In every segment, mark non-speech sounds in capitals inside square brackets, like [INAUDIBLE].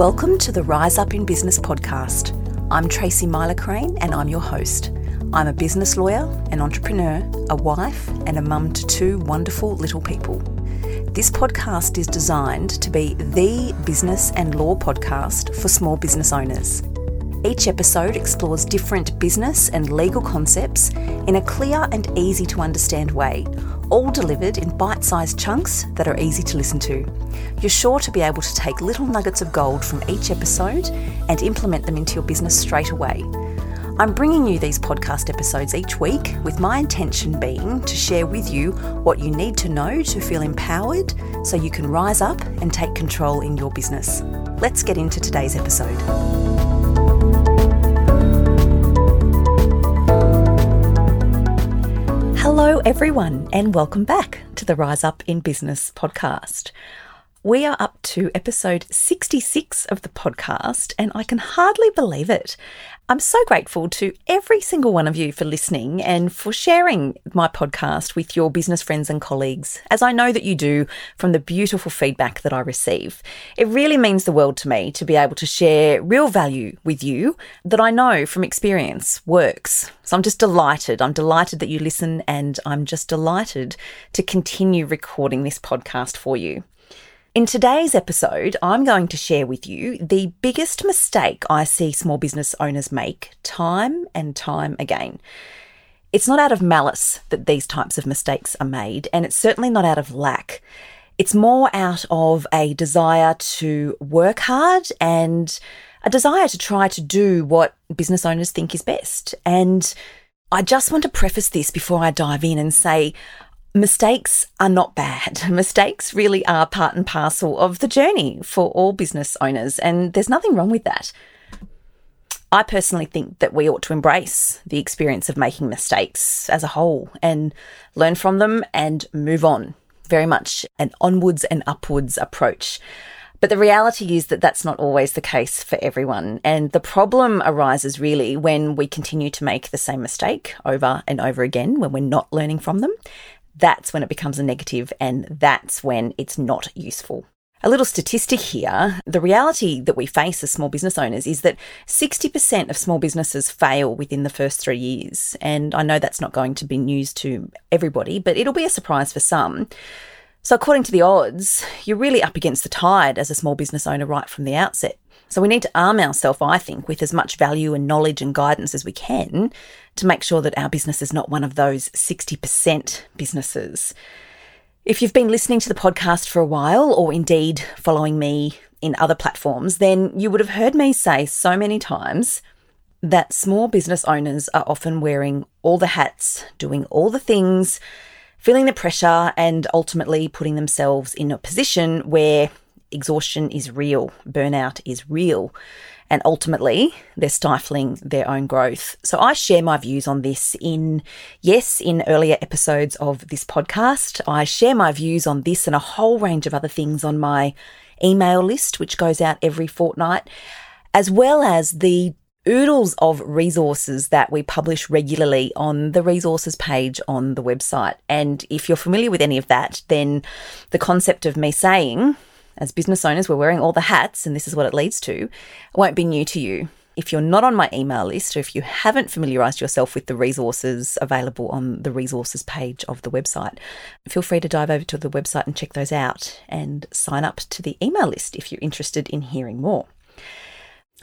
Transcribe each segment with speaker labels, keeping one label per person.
Speaker 1: Welcome to the Rise Up in Business podcast. I'm Tracy Mylecrane and I'm your host. I'm a business lawyer, an entrepreneur, a wife, and a mum to two wonderful little people. This podcast is designed to be the business and law podcast for small business owners. Each episode explores different business and legal concepts in a clear and easy to understand way, all delivered in bite sized chunks that are easy to listen to. You're sure to be able to take little nuggets of gold from each episode and implement them into your business straight away. I'm bringing you these podcast episodes each week with my intention being to share with you what you need to know to feel empowered so you can rise up and take control in your business. Let's get into today's episode. Hello, everyone, and welcome back to the Rise Up in Business podcast. We are up to episode 66 of the podcast, and I can hardly believe it. I'm so grateful to every single one of you for listening and for sharing my podcast with your business friends and colleagues, as I know that you do from the beautiful feedback that I receive. It really means the world to me to be able to share real value with you that I know from experience works. So I'm just delighted. I'm delighted that you listen, and I'm just delighted to continue recording this podcast for you. In today's episode, I'm going to share with you the biggest mistake I see small business owners make time and time again. It's not out of malice that these types of mistakes are made, and it's certainly not out of lack. It's more out of a desire to work hard and a desire to try to do what business owners think is best. And I just want to preface this before I dive in and say, mistakes are not bad. [LAUGHS] Mistakes really are part and parcel of the journey for all business owners, and there's nothing wrong with that. I personally think that we ought to embrace the experience of making mistakes as a whole and learn from them and move on. Very much an onwards and upwards approach. But the reality is that that's not always the case for everyone. And the problem arises really when we continue to make the same mistake over and over again, when we're not learning from them that's when it becomes a negative and that's when it's not useful. A little statistic here the reality that we face as small business owners is that 60% of small businesses fail within the first three years. And I know that's not going to be news to everybody, but it'll be a surprise for some. So, according to the odds, you're really up against the tide as a small business owner right from the outset. So we need to arm ourselves, I think, with as much value and knowledge and guidance as we can to make sure that our business is not one of those 60% businesses. If you've been listening to the podcast for a while, or indeed following me in other platforms, then you would have heard me say so many times that small business owners are often wearing all the hats, doing all the things, feeling the pressure, and ultimately putting themselves in a position where exhaustion is real, burnout is real, and ultimately they're stifling their own growth. So I share my views on this in, yes, in earlier episodes of this podcast. I share my views on this and a whole range of other things on my email list, which goes out every fortnight, as well as the oodles of resources that we publish regularly on the resources page on the website. And if you're familiar with any of that, then the concept of me saying, as business owners, we're wearing all the hats, and this is what it leads to, won't be new to you. If you're not on my email list, or if you haven't familiarized yourself with the resources available on the resources page of the website, feel free to dive over to the website and check those out and sign up to the email list if you're interested in hearing more.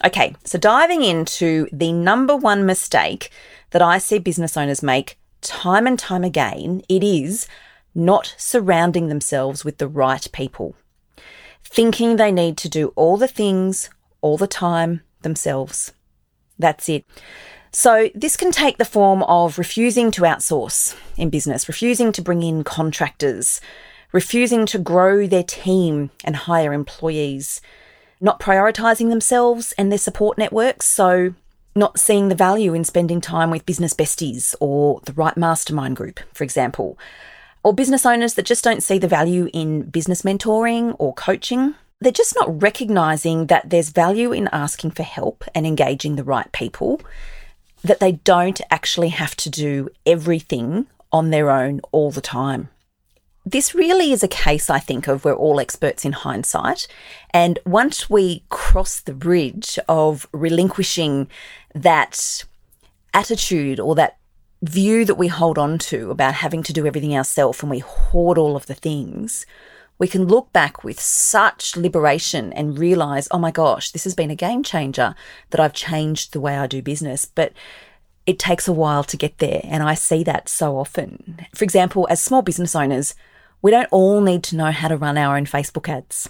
Speaker 1: Okay, so diving into the number one mistake that I see business owners make time and time again, it is not surrounding themselves with the right people thinking they need to do all the things all the time themselves. That's it. So, this can take the form of refusing to outsource in business, refusing to bring in contractors, refusing to grow their team and hire employees, not prioritizing themselves and their support networks. So, not seeing the value in spending time with business besties or the right mastermind group, for example, or business owners that just don't see the value in business mentoring or coaching. They're just not recognizing that there's value in asking for help and engaging the right people, that they don't actually have to do everything on their own all the time. this really is a case, I think, of we're all experts in hindsight. And once we cross the bridge of relinquishing that attitude or that view that we hold on to about having to do everything ourselves and we hoard all of the things, we can look back with such liberation and realize, oh my gosh, this has been a game changer that I've changed the way I do business. But it takes a while to get there. And I see that so often. For example, as small business owners, we don't all need to know how to run our own Facebook ads.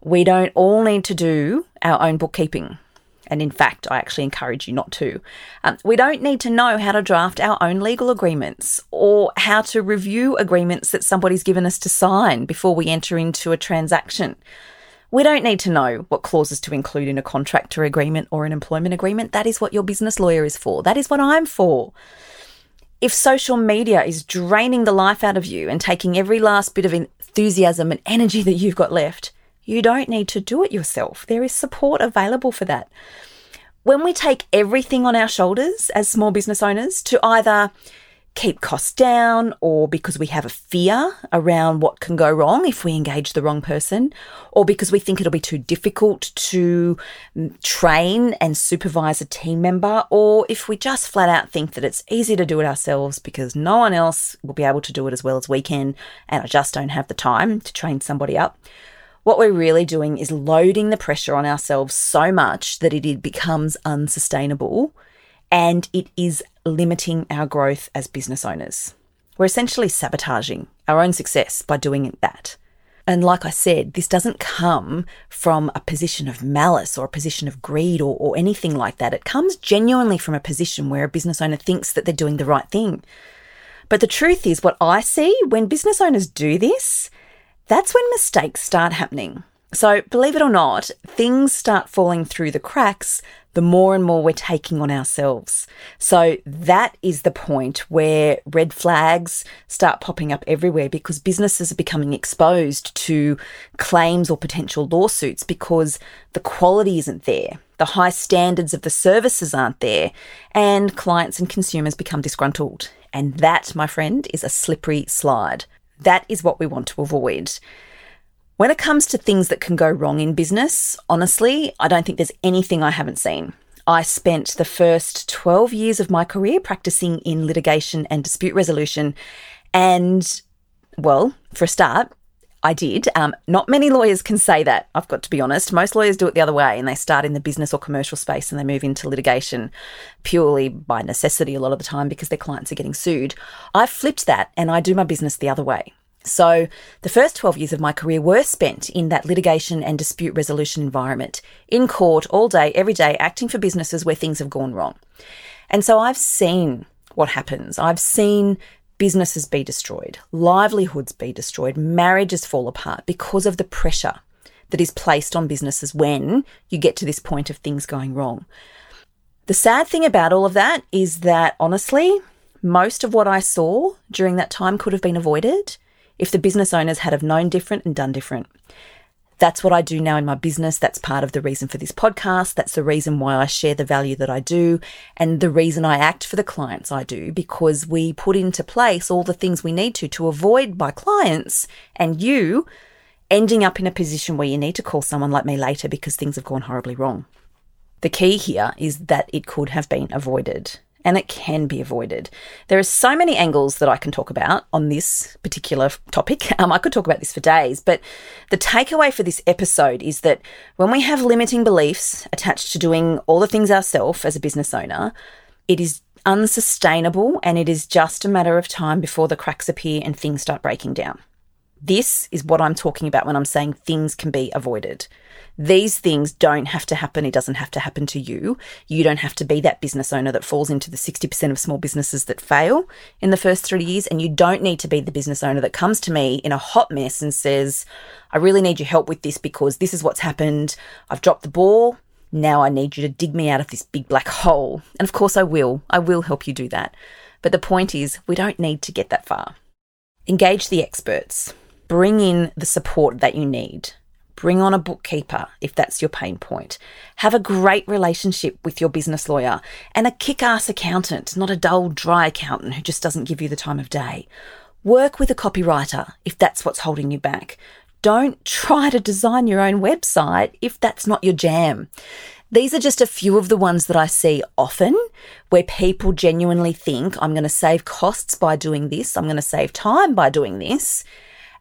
Speaker 1: We don't all need to do our own bookkeeping. And in fact, I actually encourage you not to. Um, we don't need to know how to draft our own legal agreements or how to review agreements that somebody's given us to sign before we enter into a transaction. We don't need to know what clauses to include in a contractor agreement or an employment agreement. That is what your business lawyer is for. That is what I'm for. If social media is draining the life out of you and taking every last bit of enthusiasm and energy that you've got left, you don't need to do it yourself. There is support available for that. When we take everything on our shoulders as small business owners to either keep costs down or because we have a fear around what can go wrong if we engage the wrong person or because we think it'll be too difficult to train and supervise a team member or if we just flat out think that it's easy to do it ourselves because no one else will be able to do it as well as we can and I just don't have the time to train somebody up what we're really doing is loading the pressure on ourselves so much that it becomes unsustainable and it is limiting our growth as business owners. We're essentially sabotaging our own success by doing that. And like I said, this doesn't come from a position of malice or a position of greed or, or, anything like that. It comes genuinely from a position where a business owner thinks that they're doing the right thing. But the truth is, what I see when business owners do this, that's when mistakes start happening. So, believe it or not, things start falling through the cracks the more and more we're taking on ourselves. So, that is the point where red flags start popping up everywhere because businesses are becoming exposed to claims or potential lawsuits because the quality isn't there. The high standards of the services aren't there, and clients and consumers become disgruntled. And that, my friend, is a slippery slide. That is what we want to avoid. When it comes to things that can go wrong in business, honestly, I don't think there's anything I haven't seen. I spent the first 12 years of my career practicing in litigation and dispute resolution. And, well, for a start, I did. Um, not many lawyers can say that, I've got to be honest. Most lawyers do it the other way and they start in the business or commercial space and they move into litigation purely by necessity a lot of the time because their clients are getting sued. I flipped that and I do my business the other way. So, the first 12 years of my career were spent in that litigation and dispute resolution environment, in court all day, every day, acting for businesses where things have gone wrong. And so I've seen what happens. I've seen businesses be destroyed, livelihoods be destroyed, marriages fall apart because of the pressure that is placed on businesses when you get to this point of things going wrong. The sad thing about all of that is that honestly, most of what I saw during that time could have been avoided if the business owners had have known different and done different. That's what I do now in my business. That's part of the reason for this podcast. That's the reason why I share the value that I do and the reason I act for the clients I do because we put into place all the things we need to to avoid my clients and you ending up in a position where you need to call someone like me later because things have gone horribly wrong. The key here is that it could have been avoided and it can be avoided. There are so many angles that I can talk about on this particular topic. [LAUGHS] Um, I could talk about this for days, but the takeaway for this episode is that when we have limiting beliefs attached to doing all the things ourselves as a business owner, it is unsustainable and it is just a matter of time before the cracks appear and things start breaking down. This is what I'm talking about when I'm saying things can be avoided. These things don't have to happen. It doesn't have to happen to you. You don't have to be that business owner that falls into the 60% of small businesses that fail in the first three years. And you don't need to be the business owner that comes to me in a hot mess and says, I really need your help with this because this is what's happened. I've dropped the ball. Now I need you to dig me out of this big black hole. And of course, I will. I will help you do that. But the point is, we don't need to get that far. Engage the experts. Bring in the support that you need. Bring on a bookkeeper if that's your pain point. Have a great relationship with your business lawyer and a kick ass accountant, not a dull, dry accountant who just doesn't give you the time of day. Work with a copywriter if that's what's holding you back. Don't [LAUGHS] try to design your own website if that's not your jam. These are just a few of the ones that I see often where people genuinely think I'm going to save costs by doing this, I'm going to save time by doing this,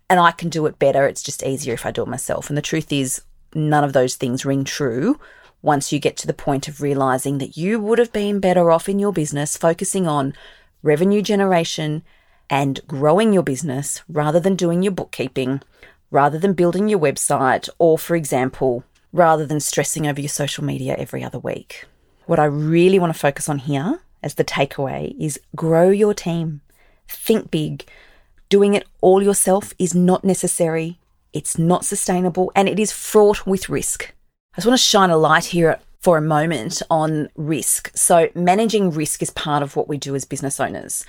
Speaker 1: and I can do it better. It's just easier if I do it myself. And the truth is, none of those things ring true once you get to the point of realizing that you would have been better off in your business focusing on revenue generation and growing your business rather than doing your bookkeeping, rather than building your website, or, for example, rather than stressing over your social media every other week. What I really want to focus on here as the takeaway is grow your team. Think big. Doing it all yourself is not necessary, it's not sustainable, and it is fraught with risk. I just want to shine a light here for a moment on risk. So, managing risk is part of what we do as business owners.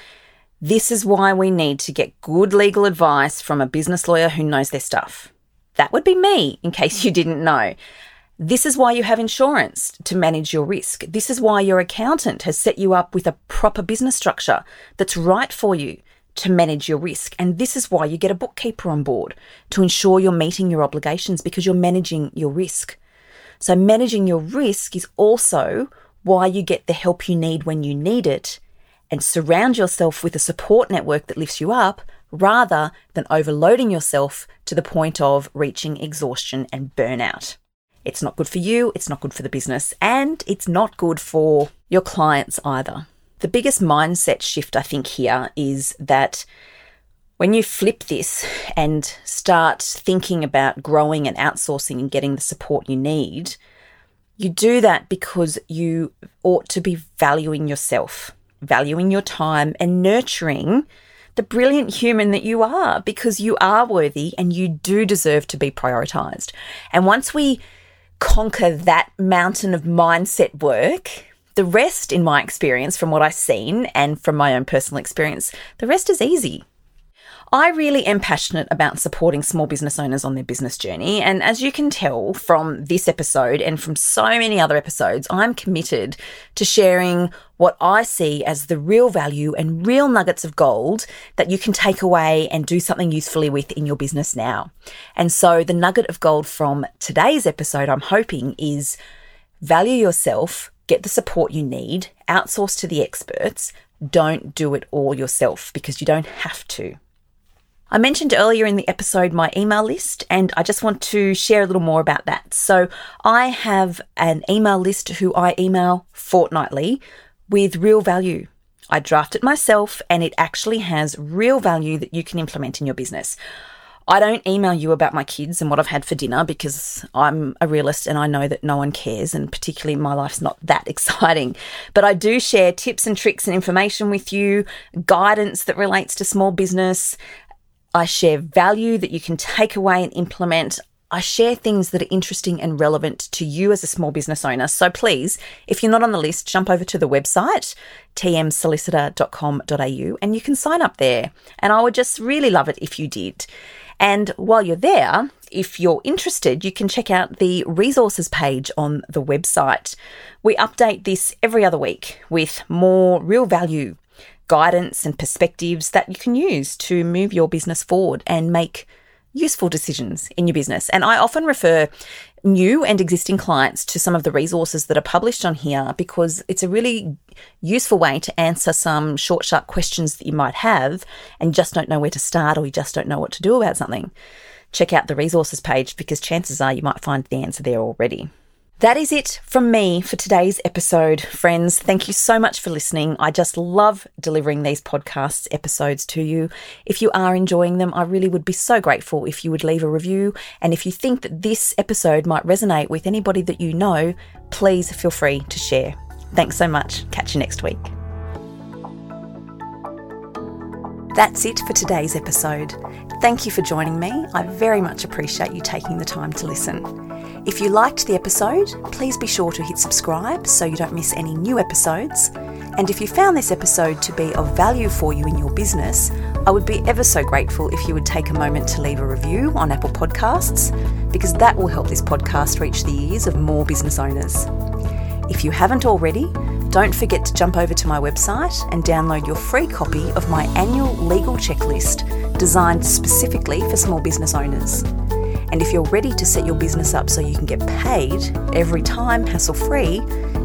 Speaker 1: This is why we need to get good legal advice from a business lawyer who knows their stuff. That would be me, in case you didn't know. This is why you have insurance to manage your risk. This is why your accountant has set you up with a proper business structure that's right for you to manage your risk. And this is why you get a bookkeeper on board to ensure you're meeting your obligations because you're managing your risk. So, managing your risk is also why you get the help you need when you need it and surround yourself with a support network that lifts you up rather than overloading yourself to the point of reaching exhaustion and burnout. It's not good for you, it's not good for the business, and it's not good for your clients either. The biggest mindset shift I think here is that when you flip this and start thinking about growing and outsourcing and getting the support you need, you do that because you ought to be valuing yourself valuing your time and nurturing the brilliant human that you are because you are worthy and you do deserve to be prioritized. And once we conquer that mountain of mindset work, the rest, in my experience, from what I've seen and from my own personal experience, the rest is easy. I really am passionate about supporting small business owners on their business journey. And as you can tell from this episode and from so many other episodes, I'm committed to sharing what I see as the real value and real nuggets of gold that you can take away and do something usefully with in your business now. And so the nugget of gold from today's episode, I'm hoping, is value yourself, get the support you need, outsource to the experts. Don't do it all yourself because you don't have to. I mentioned earlier in the episode my email list, and I just want to share a little more about that. So, I have an email list who I email fortnightly with real value. I draft it myself, and it actually has real value that you can implement in your business. I don't email you about my kids and what I've had for dinner because I'm a realist and I know that no one cares, and particularly my life's not that [LAUGHS] exciting. But I do share tips and tricks and information with you, guidance that relates to small business, I share value that you can take away and implement. I share things that are interesting and relevant to you as a small business owner. So please, if you're not on the list, jump over to the website, tmsolicitor.com.au, and you can sign up there. And I would just really love it if you did. And while you're there, if you're interested, you can check out the resources page on the website. We update this every other week with more real value guidance and perspectives that you can use to move your business forward and make useful decisions in your business. And I often refer new and existing clients to some of the resources that are published on here because it's a really useful way to answer some short, sharp questions that you might have and just don't know where to start or you just don't know what to do about something. Check out the resources page because chances are you might find the answer there already. That is it from me for today's episode, friends. Thank you so much for listening. I just love delivering these podcasts episodes to you. If you are enjoying them, I really would be so grateful if you would leave a review. And if you think that this episode might resonate with anybody that you know, please feel free to share. Thanks so much. Catch you next week. That's it for today's episode. Thank you for joining me. I very much appreciate you taking the time to listen. If you liked the episode, please be sure to hit subscribe so you don't miss any new episodes. And if you found this episode to be of value for you in your business, I would be ever so grateful if you would take a moment to leave a review on Apple Podcasts, because that will help this podcast reach the ears of more business owners. If you haven't already, Don't forget to jump over to my website and download your free copy of my annual legal checklist designed specifically for small business owners. And if you're ready to set your business up so you can get paid every time hassle free,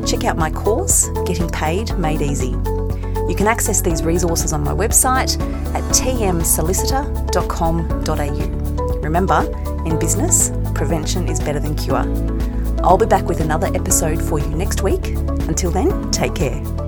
Speaker 1: check out my course, Getting Paid Made Easy. You can access these resources on my website at tmsolicitor.com.au. Remember, in business, prevention is better than cure. I'll be back with another episode for you next week. Until then, take care.